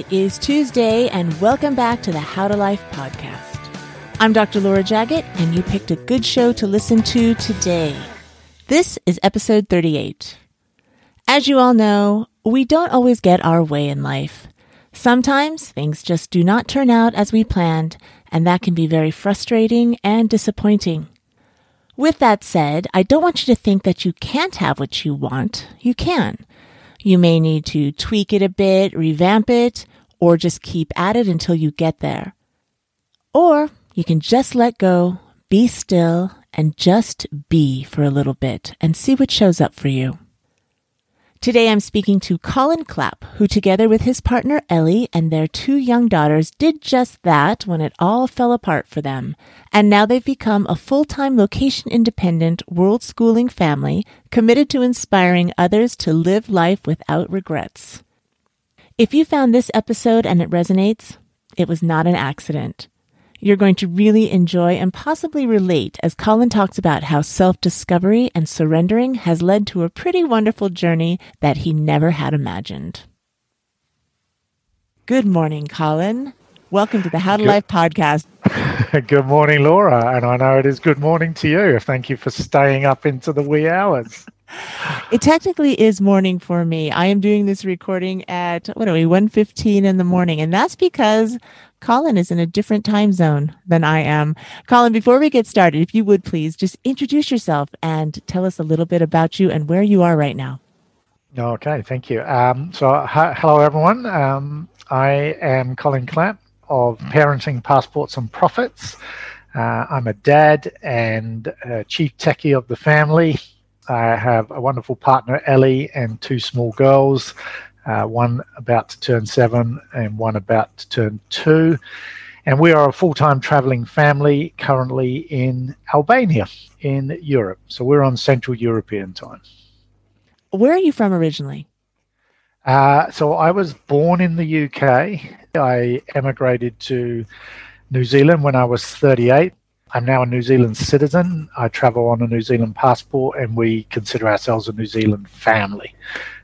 It is Tuesday, and welcome back to the How to Life podcast. I'm Dr. Laura Jaggett, and you picked a good show to listen to today. This is episode 38. As you all know, we don't always get our way in life. Sometimes things just do not turn out as we planned, and that can be very frustrating and disappointing. With that said, I don't want you to think that you can't have what you want. You can. You may need to tweak it a bit, revamp it, or just keep at it until you get there. Or you can just let go, be still, and just be for a little bit and see what shows up for you. Today I'm speaking to Colin Clapp, who together with his partner Ellie and their two young daughters did just that when it all fell apart for them. And now they've become a full-time location independent world schooling family committed to inspiring others to live life without regrets. If you found this episode and it resonates, it was not an accident. You're going to really enjoy and possibly relate as Colin talks about how self discovery and surrendering has led to a pretty wonderful journey that he never had imagined. Good morning, Colin. Welcome to the How to Good. Life podcast. good morning, Laura. And I know it is good morning to you. Thank you for staying up into the wee hours. It technically is morning for me. I am doing this recording at what are we, 1.15 in the morning. And that's because Colin is in a different time zone than I am. Colin, before we get started, if you would please just introduce yourself and tell us a little bit about you and where you are right now. Okay, thank you. Um, so, hi, hello, everyone. Um, I am Colin Clapp of Parenting Passports and Profits. Uh, I'm a dad and uh, chief techie of the family. I have a wonderful partner, Ellie, and two small girls, uh, one about to turn seven and one about to turn two. And we are a full time traveling family currently in Albania in Europe. So we're on Central European time. Where are you from originally? Uh, so I was born in the UK. I emigrated to New Zealand when I was 38. I'm now a New Zealand citizen. I travel on a New Zealand passport, and we consider ourselves a New Zealand family.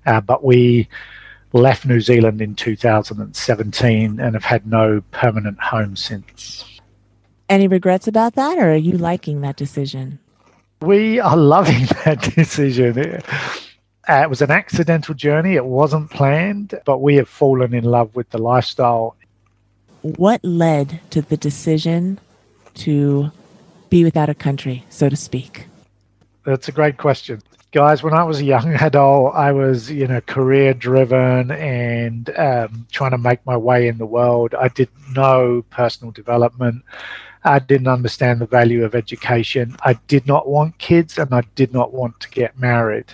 Uh, but we left New Zealand in 2017 and have had no permanent home since. Any regrets about that, or are you liking that decision? We are loving that decision. It, uh, it was an accidental journey. It wasn't planned, but we have fallen in love with the lifestyle. What led to the decision to be without a country, so to speak? That's a great question. Guys, when I was a young adult, I was, you know, career driven and um, trying to make my way in the world. I did no personal development. I didn't understand the value of education. I did not want kids and I did not want to get married.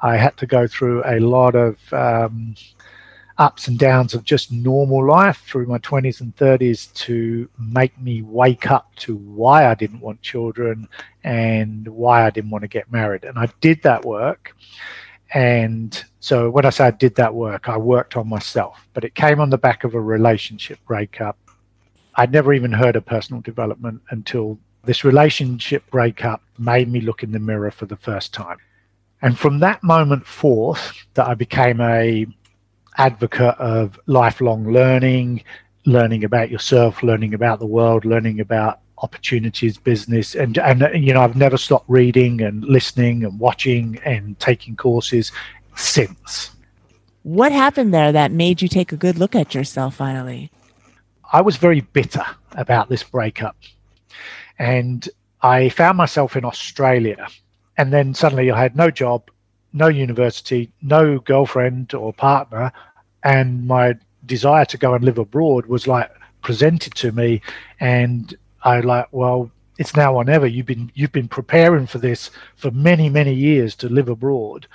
I had to go through a lot of um, ups and downs of just normal life through my 20s and 30s to make me wake up to why I didn't want children and why I didn't want to get married. And I did that work. And so when I say I did that work, I worked on myself, but it came on the back of a relationship breakup. I'd never even heard of personal development until this relationship breakup made me look in the mirror for the first time. And from that moment forth, that I became a advocate of lifelong learning, learning about yourself, learning about the world, learning about opportunities, business, and and you know I've never stopped reading and listening and watching and taking courses since. What happened there that made you take a good look at yourself finally? I was very bitter about this breakup, and I found myself in Australia, and then suddenly I had no job, no university, no girlfriend or partner, and my desire to go and live abroad was like presented to me, and I like, well, it's now or never. You've been you've been preparing for this for many many years to live abroad.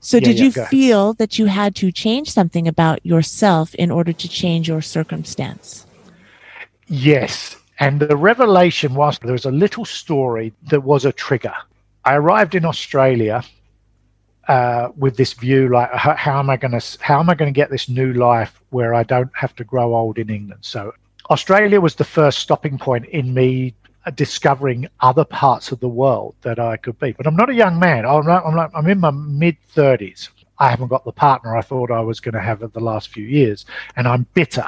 So, Yeah, did yeah, you go ahead. feel that you had to change something about yourself in order to change your circumstance? Yes. And the revelation was there was a little story that was a trigger. I arrived in Australia uh, with this view, like how, how am I going to how am I going to get this new life where I don't have to grow old in England? So Australia was the first stopping point in me uh, discovering other parts of the world that I could be. But I'm not a young man. I'm I'm, not, I'm in my mid 30s. I haven't got the partner I thought I was going to have in the last few years, and I'm bitter.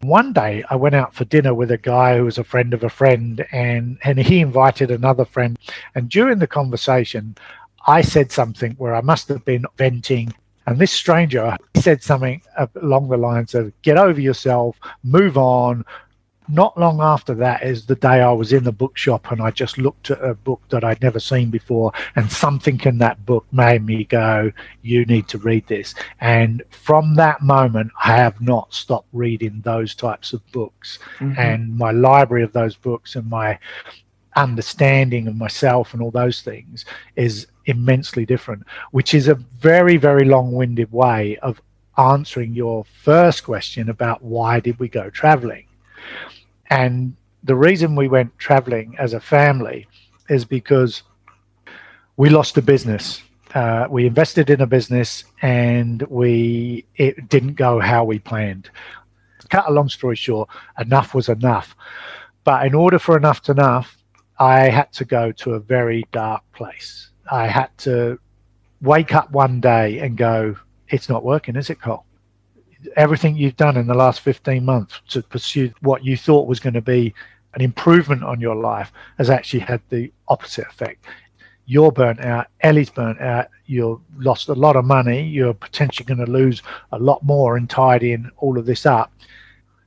One day I went out for dinner with a guy who was a friend of a friend, and, and he invited another friend. And during the conversation, I said something where I must have been venting. And this stranger said something along the lines of, get over yourself, move on, not long after that is the day I was in the bookshop and I just looked at a book that I'd never seen before, and something in that book made me go, You need to read this. And from that moment, I have not stopped reading those types of books. Mm-hmm. And my library of those books and my understanding of myself and all those things is immensely different, which is a very, very long winded way of answering your first question about why did we go traveling and the reason we went traveling as a family is because we lost a business. Uh, we invested in a business and we it didn't go how we planned. Cut a long story short, enough was enough. But in order for enough to enough, I had to go to a very dark place. I had to wake up one day and go, "It's not working, is it, Cole?" everything you've done in the last 15 months to pursue what you thought was going to be an improvement on your life has actually had the opposite effect. You're burnt out, Ellie's burnt out, you've lost a lot of money, you're potentially going to lose a lot more in tidying all of this up.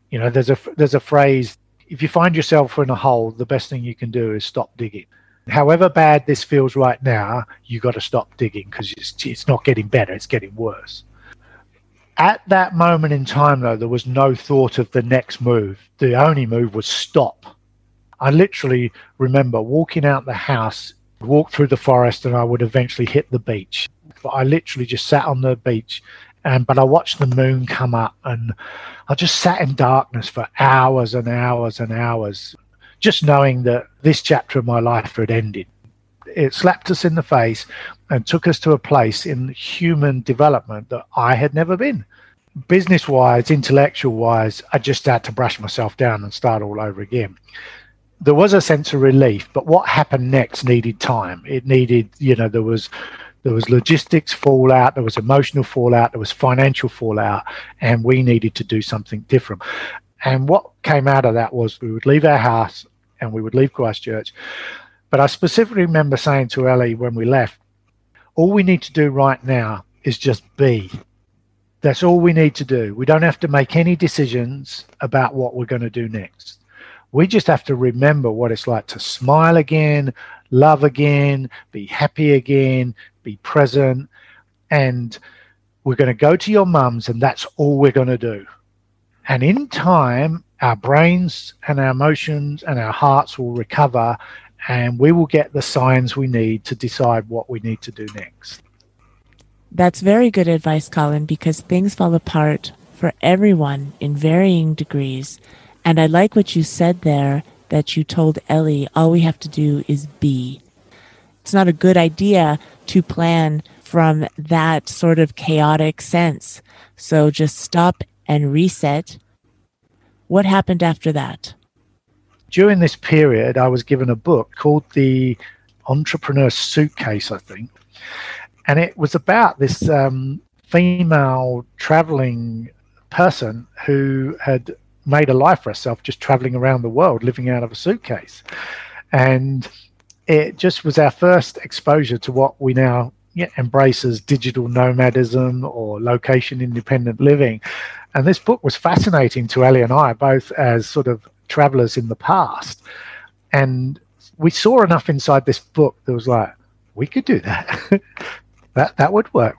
You know, there's a there's a phrase if you find yourself in a hole, the best thing you can do is stop digging. However bad this feels right now, you got to stop digging because it's, it's not getting better, it's getting worse. At that moment in time, though, there was no thought of the next move. The only move was stop. I literally remember walking out the house, walk through the forest, and I would eventually hit the beach. But I literally just sat on the beach, and but I watched the moon come up, and I just sat in darkness for hours and hours and hours, just knowing that this chapter of my life had ended. It slapped us in the face and took us to a place in human development that I had never been. Business wise, intellectual wise, I just had to brush myself down and start all over again. There was a sense of relief, but what happened next needed time. It needed, you know, there was there was logistics fallout, there was emotional fallout, there was financial fallout, and we needed to do something different. And what came out of that was we would leave our house and we would leave Christchurch. But I specifically remember saying to Ellie when we left, all we need to do right now is just be. That's all we need to do. We don't have to make any decisions about what we're going to do next. We just have to remember what it's like to smile again, love again, be happy again, be present. And we're going to go to your mum's, and that's all we're going to do. And in time, our brains and our emotions and our hearts will recover and we will get the signs we need to decide what we need to do next. That's very good advice, Colin, because things fall apart for everyone in varying degrees. And I like what you said there that you told Ellie all we have to do is be. It's not a good idea to plan from that sort of chaotic sense. So just stop and reset. What happened after that? during this period, I was given a book called The Entrepreneur Suitcase, I think. And it was about this um, female traveling person who had made a life for herself just traveling around the world, living out of a suitcase. And it just was our first exposure to what we now yeah, embrace as digital nomadism or location independent living. And this book was fascinating to Ellie and I, both as sort of travelers in the past. And we saw enough inside this book that was like, we could do that. that that would work.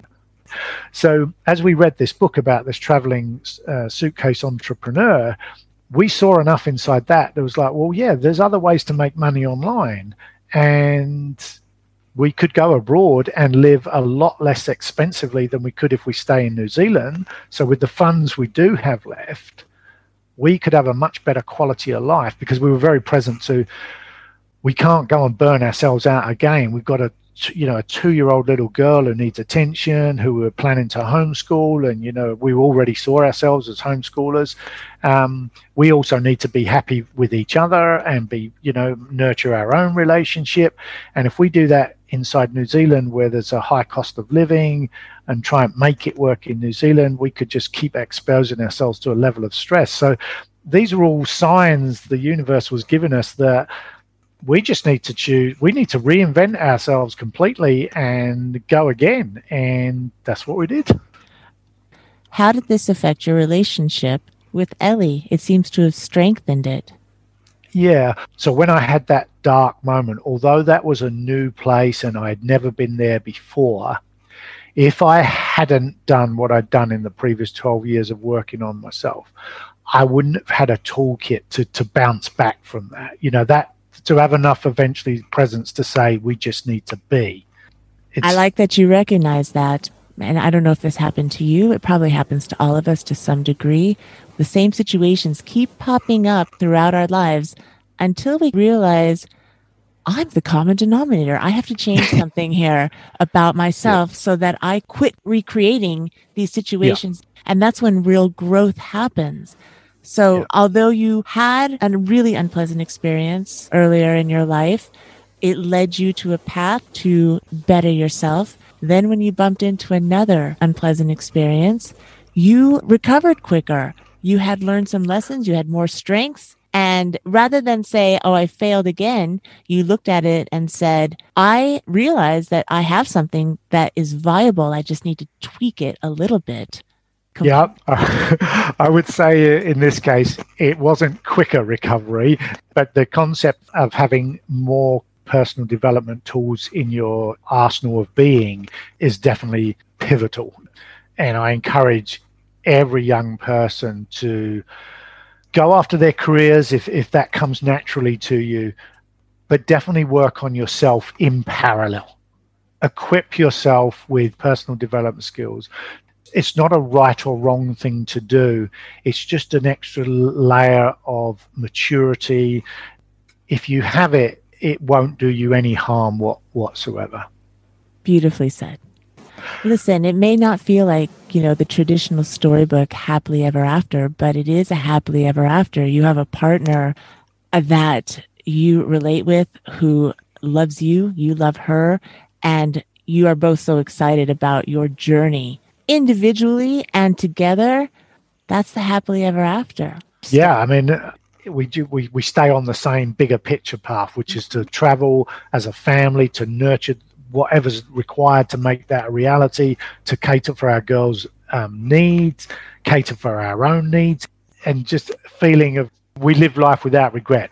So as we read this book about this traveling uh, suitcase entrepreneur, we saw enough inside that that was like, well, yeah, there's other ways to make money online, and we could go abroad and live a lot less expensively than we could if we stay in New Zealand. So with the funds we do have left, we could have a much better quality of life because we were very present to we can't go and burn ourselves out again we've got a you know a two year old little girl who needs attention who we're planning to homeschool and you know we already saw ourselves as homeschoolers um, we also need to be happy with each other and be you know nurture our own relationship and if we do that inside New Zealand where there's a high cost of living and try and make it work in New Zealand, we could just keep exposing ourselves to a level of stress. So these are all signs the universe was giving us that we just need to choose we need to reinvent ourselves completely and go again. And that's what we did. How did this affect your relationship with ellie? It seems to have strengthened it. Yeah. So when i had that dark moment although that was a new place and i had never been there before if i hadn't done what i'd done in the previous 12 years of working on myself i wouldn't have had a toolkit to, to bounce back from that. You know that to have enough eventually presence to say we just need to be. It's, I like that you recognize that. And I don't know if this happened to you. It probably happens to all of us to some degree. The same situations keep popping up throughout our lives until we realize I'm the common denominator. I have to change something here about myself yeah. so that I quit recreating these situations. Yeah. And that's when real growth happens. So, yeah. although you had a really unpleasant experience earlier in your life, it led you to a path to better yourself. Then, when you bumped into another unpleasant experience, you recovered quicker. You had learned some lessons, you had more strengths. And rather than say, Oh, I failed again, you looked at it and said, I realize that I have something that is viable. I just need to tweak it a little bit. Yeah, I would say in this case, it wasn't quicker recovery, but the concept of having more personal development tools in your arsenal of being is definitely pivotal. And I encourage every young person to go after their careers if, if that comes naturally to you, but definitely work on yourself in parallel equip yourself with personal development skills it's not a right or wrong thing to do. It's just an extra layer of maturity. If you have it, it won't do you any harm what, whatsoever. Beautifully said. Listen, it may not feel like, you know, the traditional storybook happily ever after, but it is a happily ever after. You have a partner that you relate with who loves you, you love her, and you are both so excited about your journey individually and together, that's the happily ever after. Yeah, I mean, we do we, we stay on the same bigger picture path, which is to travel as a family to nurture whatever's required to make that a reality, to cater for our girls' um, needs, cater for our own needs, and just feeling of we live life without regret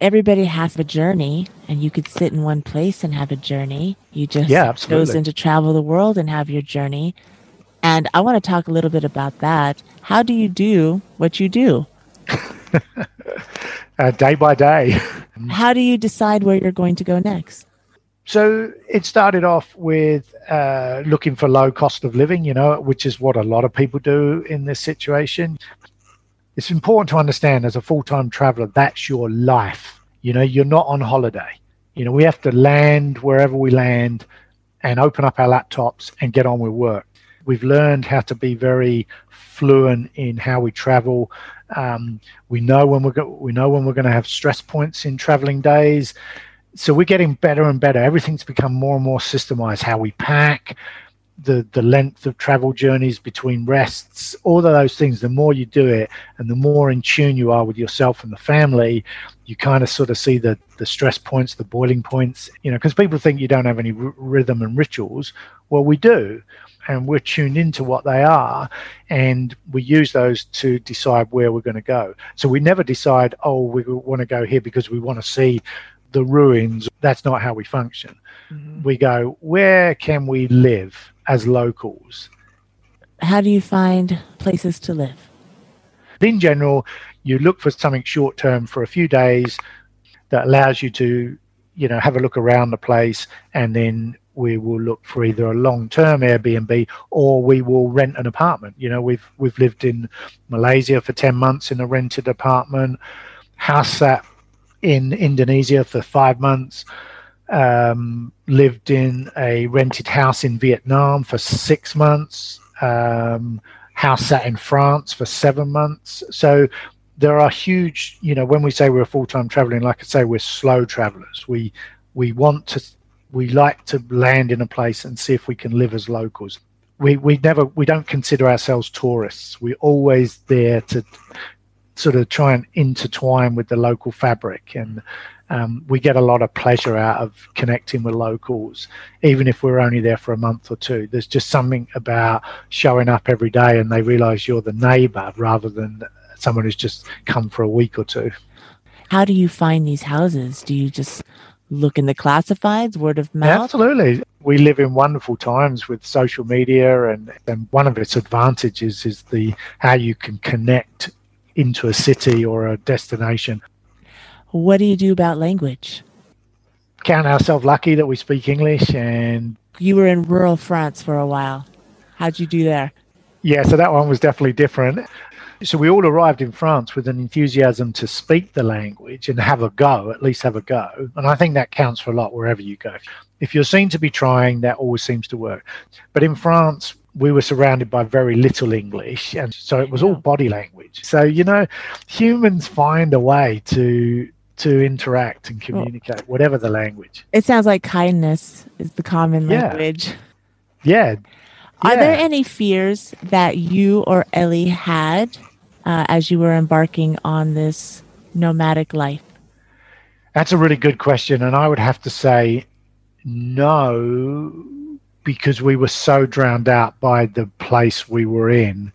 everybody has a journey and you could sit in one place and have a journey you just yeah, absolutely. chosen to travel the world and have your journey and I want to talk a little bit about that. How do you do what you do? uh, day by day. How do you decide where you're going to go next? So it started off with uh, looking for low cost of living, you know, which is what a lot of people do in this situation. It's important to understand as a full time traveler, that's your life. You know, you're not on holiday. You know, we have to land wherever we land and open up our laptops and get on with work. We've learned how to be very fluent in how we travel. Um, we know when we're go- we know when we're going to have stress points in traveling days. So we're getting better and better. Everything's become more and more systemized. How we pack, the the length of travel journeys between rests, all of those things. The more you do it, and the more in tune you are with yourself and the family, you kind of sort of see the the stress points, the boiling points. You know, because people think you don't have any r- rhythm and rituals. Well, we do and we're tuned into what they are and we use those to decide where we're going to go. So we never decide oh we want to go here because we want to see the ruins. That's not how we function. Mm-hmm. we go where can we live as locals? How do you find places to live? In general you look for something short term for a few days that allows you to you know have a look around the place and then we will look for either a long-term Airbnb or we will rent an apartment. You know, we've we've lived in Malaysia for ten months in a rented apartment, house sat in Indonesia for five months, um, lived in a rented house in Vietnam for six months, um, house sat in France for seven months. So there are huge, you know, when we say we're full-time traveling, like I say, we're slow travelers. We we want to we like to land in a place and see if we can live as locals. We we never we don't consider ourselves tourists. We're always there to sort of try and intertwine with the local fabric and um, we get a lot of pleasure out of connecting with locals, even if we're only there for a month or two. There's just something about showing up every day and they realize you're the neighbor rather than someone who's just come for a week or two. How do you find these houses? Do you just look in the classifieds, word of mouth? Absolutely. We live in wonderful times with social media, and, and one of its advantages is the how you can connect into a city or a destination. What do you do about language? Count ourselves lucky that we speak English, and you were in rural France for a while. How'd you do there? Yeah, so that one was definitely different. So we all arrived in France with an enthusiasm to speak the language and have a go, at least have a go. And I think that counts for a lot wherever you go. If you're seen to be trying, that always seems to work. But in France, we were surrounded by very little English, and so it was all body language. So you know, humans find a way to to interact and communicate, whatever the language. It sounds like kindness is the common yeah. language. Yeah. Are there any fears that you or Ellie had uh, as you were embarking on this nomadic life? That's a really good question. And I would have to say no, because we were so drowned out by the place we were in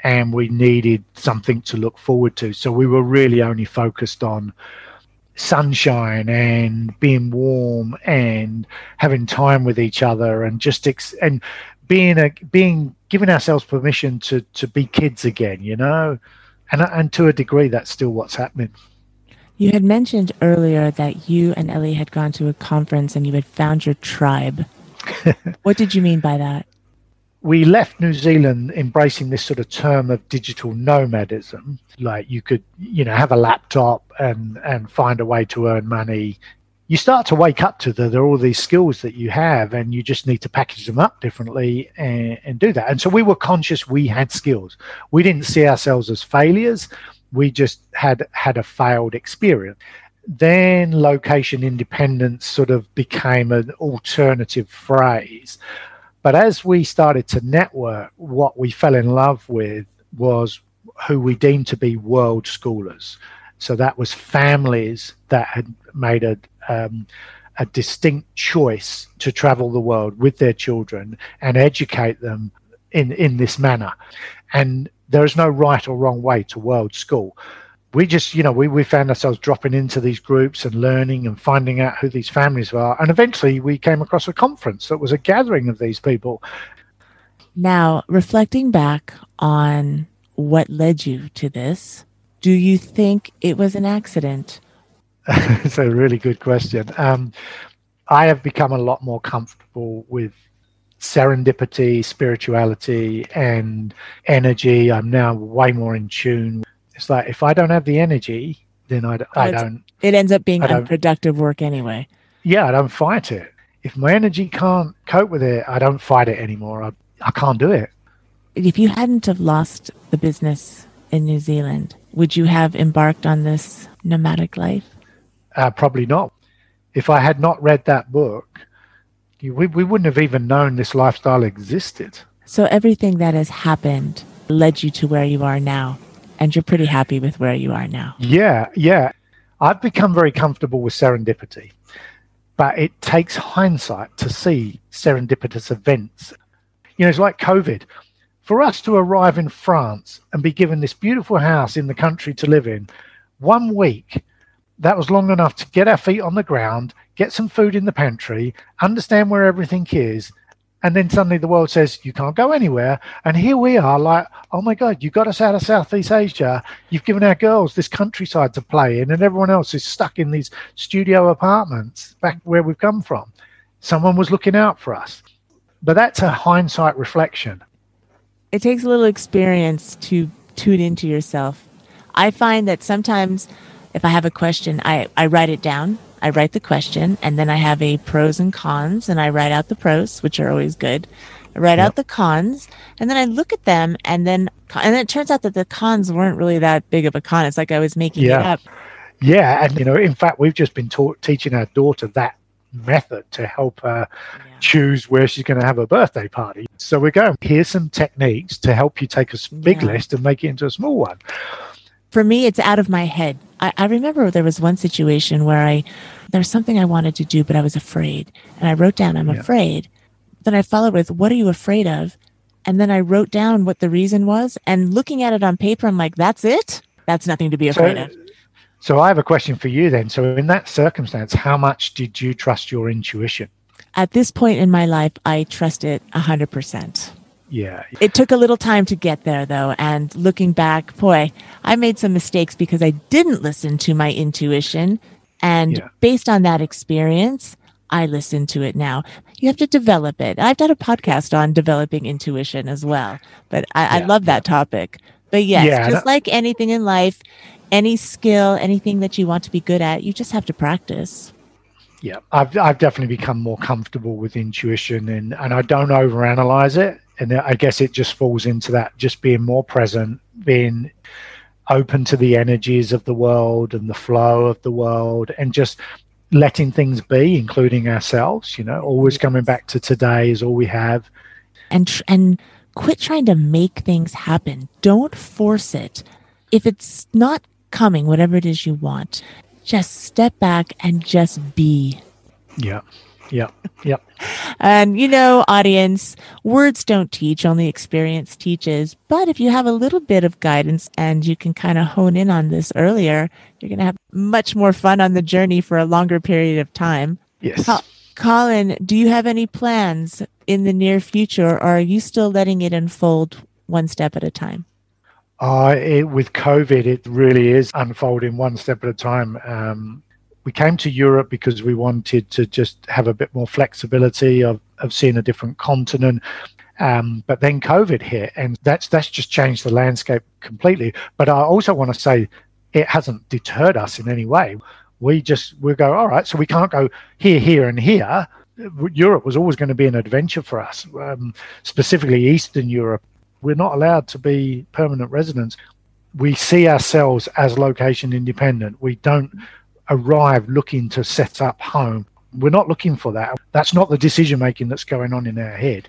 and we needed something to look forward to. So we were really only focused on sunshine and being warm and having time with each other and just ex- and being a being giving ourselves permission to to be kids again you know and and to a degree that's still what's happening you had mentioned earlier that you and Ellie had gone to a conference and you had found your tribe. what did you mean by that? We left New Zealand embracing this sort of term of digital nomadism. Like you could, you know, have a laptop and and find a way to earn money you start to wake up to the, there are all these skills that you have and you just need to package them up differently and, and do that. And so we were conscious we had skills. We didn't see ourselves as failures. We just had had a failed experience. Then location independence sort of became an alternative phrase. But as we started to network what we fell in love with was who we deemed to be world schoolers. So that was families that had made a um, a distinct choice to travel the world with their children and educate them in in this manner. And there is no right or wrong way to world school. We just, you know, we, we found ourselves dropping into these groups and learning and finding out who these families are. And eventually we came across a conference that was a gathering of these people. Now, reflecting back on what led you to this, do you think it was an accident? it's a really good question. Um, I have become a lot more comfortable with serendipity, spirituality, and energy. I'm now way more in tune. It's like if I don't have the energy, then I, I don't. It ends up being unproductive work anyway. Yeah, I don't fight it. If my energy can't cope with it, I don't fight it anymore. I, I can't do it. If you hadn't have lost the business in New Zealand, would you have embarked on this nomadic life? Uh, probably not. If I had not read that book, we, we wouldn't have even known this lifestyle existed. So everything that has happened led you to where you are now, and you're pretty happy with where you are now. Yeah, yeah. I've become very comfortable with serendipity, but it takes hindsight to see serendipitous events. You know, it's like COVID for us to arrive in France and be given this beautiful house in the country to live in, one week, that was long enough to get our feet on the ground, get some food in the pantry, understand where everything is, and then suddenly the world says you can't go anywhere. And here we are, like, oh my God, you got us out of Southeast Asia. You've given our girls this countryside to play in, and everyone else is stuck in these studio apartments back where we've come from. Someone was looking out for us. But that's a hindsight reflection it takes a little experience to tune into yourself. I find that sometimes if I have a question, I, I write it down. I write the question and then I have a pros and cons and I write out the pros, which are always good. I write yep. out the cons and then I look at them and then, and it turns out that the cons weren't really that big of a con. It's like I was making yeah. it up. Yeah. And, you know, in fact, we've just been taught, teaching our daughter that method to help her yeah. choose where she's going to have a birthday party. So we're going, here's some techniques to help you take a big yeah. list and make it into a small one. For me, it's out of my head. I, I remember there was one situation where I, there was something I wanted to do, but I was afraid. And I wrote down, I'm yeah. afraid. Then I followed with, what are you afraid of? And then I wrote down what the reason was. And looking at it on paper, I'm like, that's it? That's nothing to be afraid so, of. So I have a question for you then. So in that circumstance, how much did you trust your intuition? At this point in my life, I trust it 100%. Yeah. It took a little time to get there though. And looking back, boy, I made some mistakes because I didn't listen to my intuition. And yeah. based on that experience, I listen to it now. You have to develop it. I've done a podcast on developing intuition as well, but I, yeah. I love that topic. But yes, yeah, just like anything in life, any skill, anything that you want to be good at, you just have to practice. Yeah, I've I've definitely become more comfortable with intuition and and I don't overanalyze it. And I guess it just falls into that just being more present, being open to the energies of the world and the flow of the world and just letting things be including ourselves you know always coming back to today is all we have and and quit trying to make things happen don't force it if it's not coming, whatever it is you want. Just step back and just be. Yeah. Yeah. Yeah. and you know, audience, words don't teach, only experience teaches. But if you have a little bit of guidance and you can kind of hone in on this earlier, you're going to have much more fun on the journey for a longer period of time. Yes. Colin, do you have any plans in the near future or are you still letting it unfold one step at a time? Uh, it, with COVID, it really is unfolding one step at a time. Um, we came to Europe because we wanted to just have a bit more flexibility of, of seeing a different continent. Um, but then COVID hit, and that's that's just changed the landscape completely. But I also want to say it hasn't deterred us in any way. We just we go all right, so we can't go here, here, and here. Europe was always going to be an adventure for us, um, specifically Eastern Europe we're not allowed to be permanent residents. We see ourselves as location independent. We don't arrive looking to set up home. We're not looking for that. That's not the decision making that's going on in our head.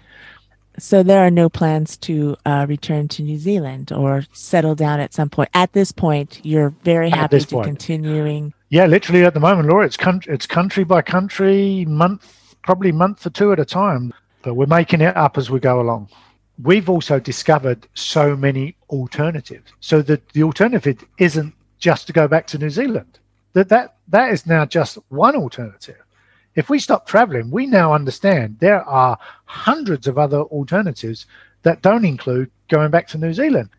So there are no plans to uh, return to New Zealand or settle down at some point. At this point, you're very happy to point. continuing. Yeah, literally at the moment, Laura, it's country, it's country by country, month, probably month or two at a time. But we're making it up as we go along we've also discovered so many alternatives. So that the alternative isn't just to go back to New Zealand. That that that is now just one alternative. If we stop traveling, we now understand there are hundreds of other alternatives that don't include going back to New Zealand.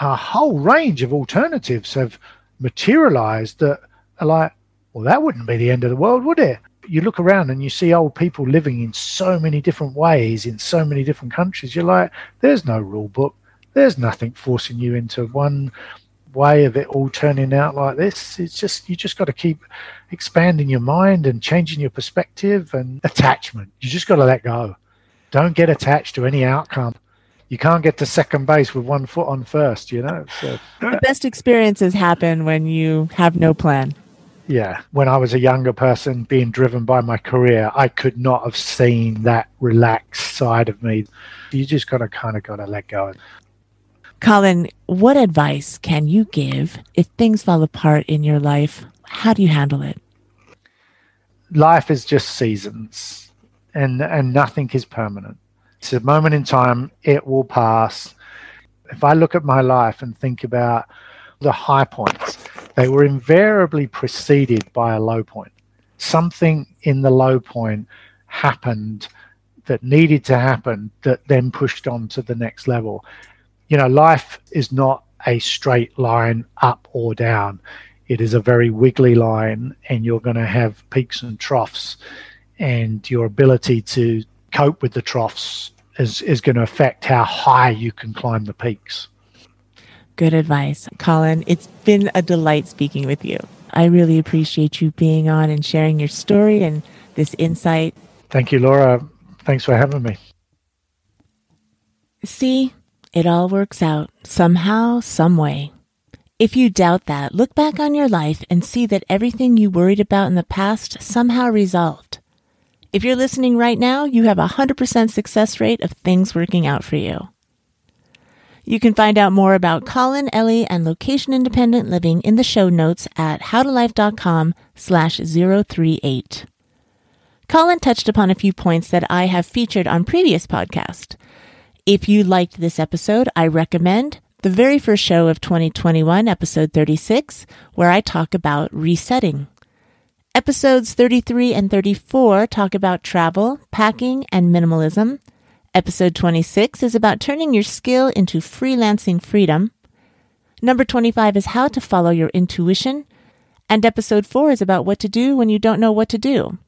A whole range of alternatives have materialized that are like, well, that wouldn't be the end of the world, would it? you look around and you see old people living in so many different ways in so many different countries. You're like, there's no rule book. There's nothing forcing you into one way of it all turning out like this. It's just you just got to keep expanding your mind and changing your perspective and attachment. You just got to let go. Don't get attached to any outcome. You can't get to second base with one foot on first, you know. So the best experiences happen when you have no plan yeah, when I was a younger person being driven by my career, I could not have seen that relaxed side of me. You just got to kind of got to let go. Colin, what advice can you give if things fall apart in your life? How do you handle it? Life is just seasons and and nothing is permanent. It's a moment in time, it will pass. If I look at my life and think about the high points, they were invariably preceded by a low point. Something in the low point happened that needed to happen that then pushed on to the next level. You know, life is not a straight line up or down. It is a very wiggly line, and you're going to have peaks and troughs, and your ability to cope with the troughs is, is going to affect how high you can climb the peaks. Good advice. Colin, it's been a delight speaking with you. I really appreciate you being on and sharing your story and this insight. Thank you, Laura. Thanks for having me. See, it all works out somehow, some way. If you doubt that, look back on your life and see that everything you worried about in the past somehow resolved. If you're listening right now, you have a 100% success rate of things working out for you. You can find out more about Colin, Ellie, and location independent living in the show notes at howtolife.com slash 038. Colin touched upon a few points that I have featured on previous podcasts. If you liked this episode, I recommend the very first show of 2021, episode 36, where I talk about resetting. Episodes 33 and 34 talk about travel, packing, and minimalism. Episode 26 is about turning your skill into freelancing freedom. Number 25 is how to follow your intuition. And episode 4 is about what to do when you don't know what to do.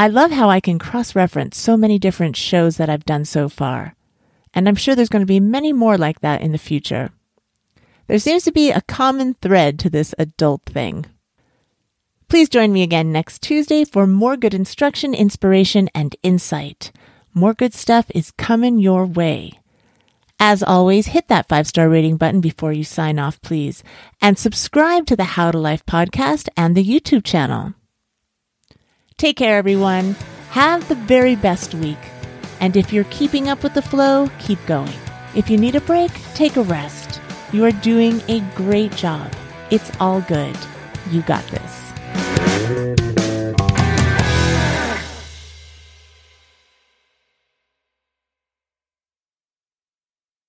I love how I can cross reference so many different shows that I've done so far. And I'm sure there's going to be many more like that in the future. There seems to be a common thread to this adult thing. Please join me again next Tuesday for more good instruction, inspiration, and insight. More good stuff is coming your way. As always, hit that five star rating button before you sign off, please, and subscribe to the How to Life podcast and the YouTube channel. Take care, everyone. Have the very best week. And if you're keeping up with the flow, keep going. If you need a break, take a rest. You are doing a great job. It's all good. You got this.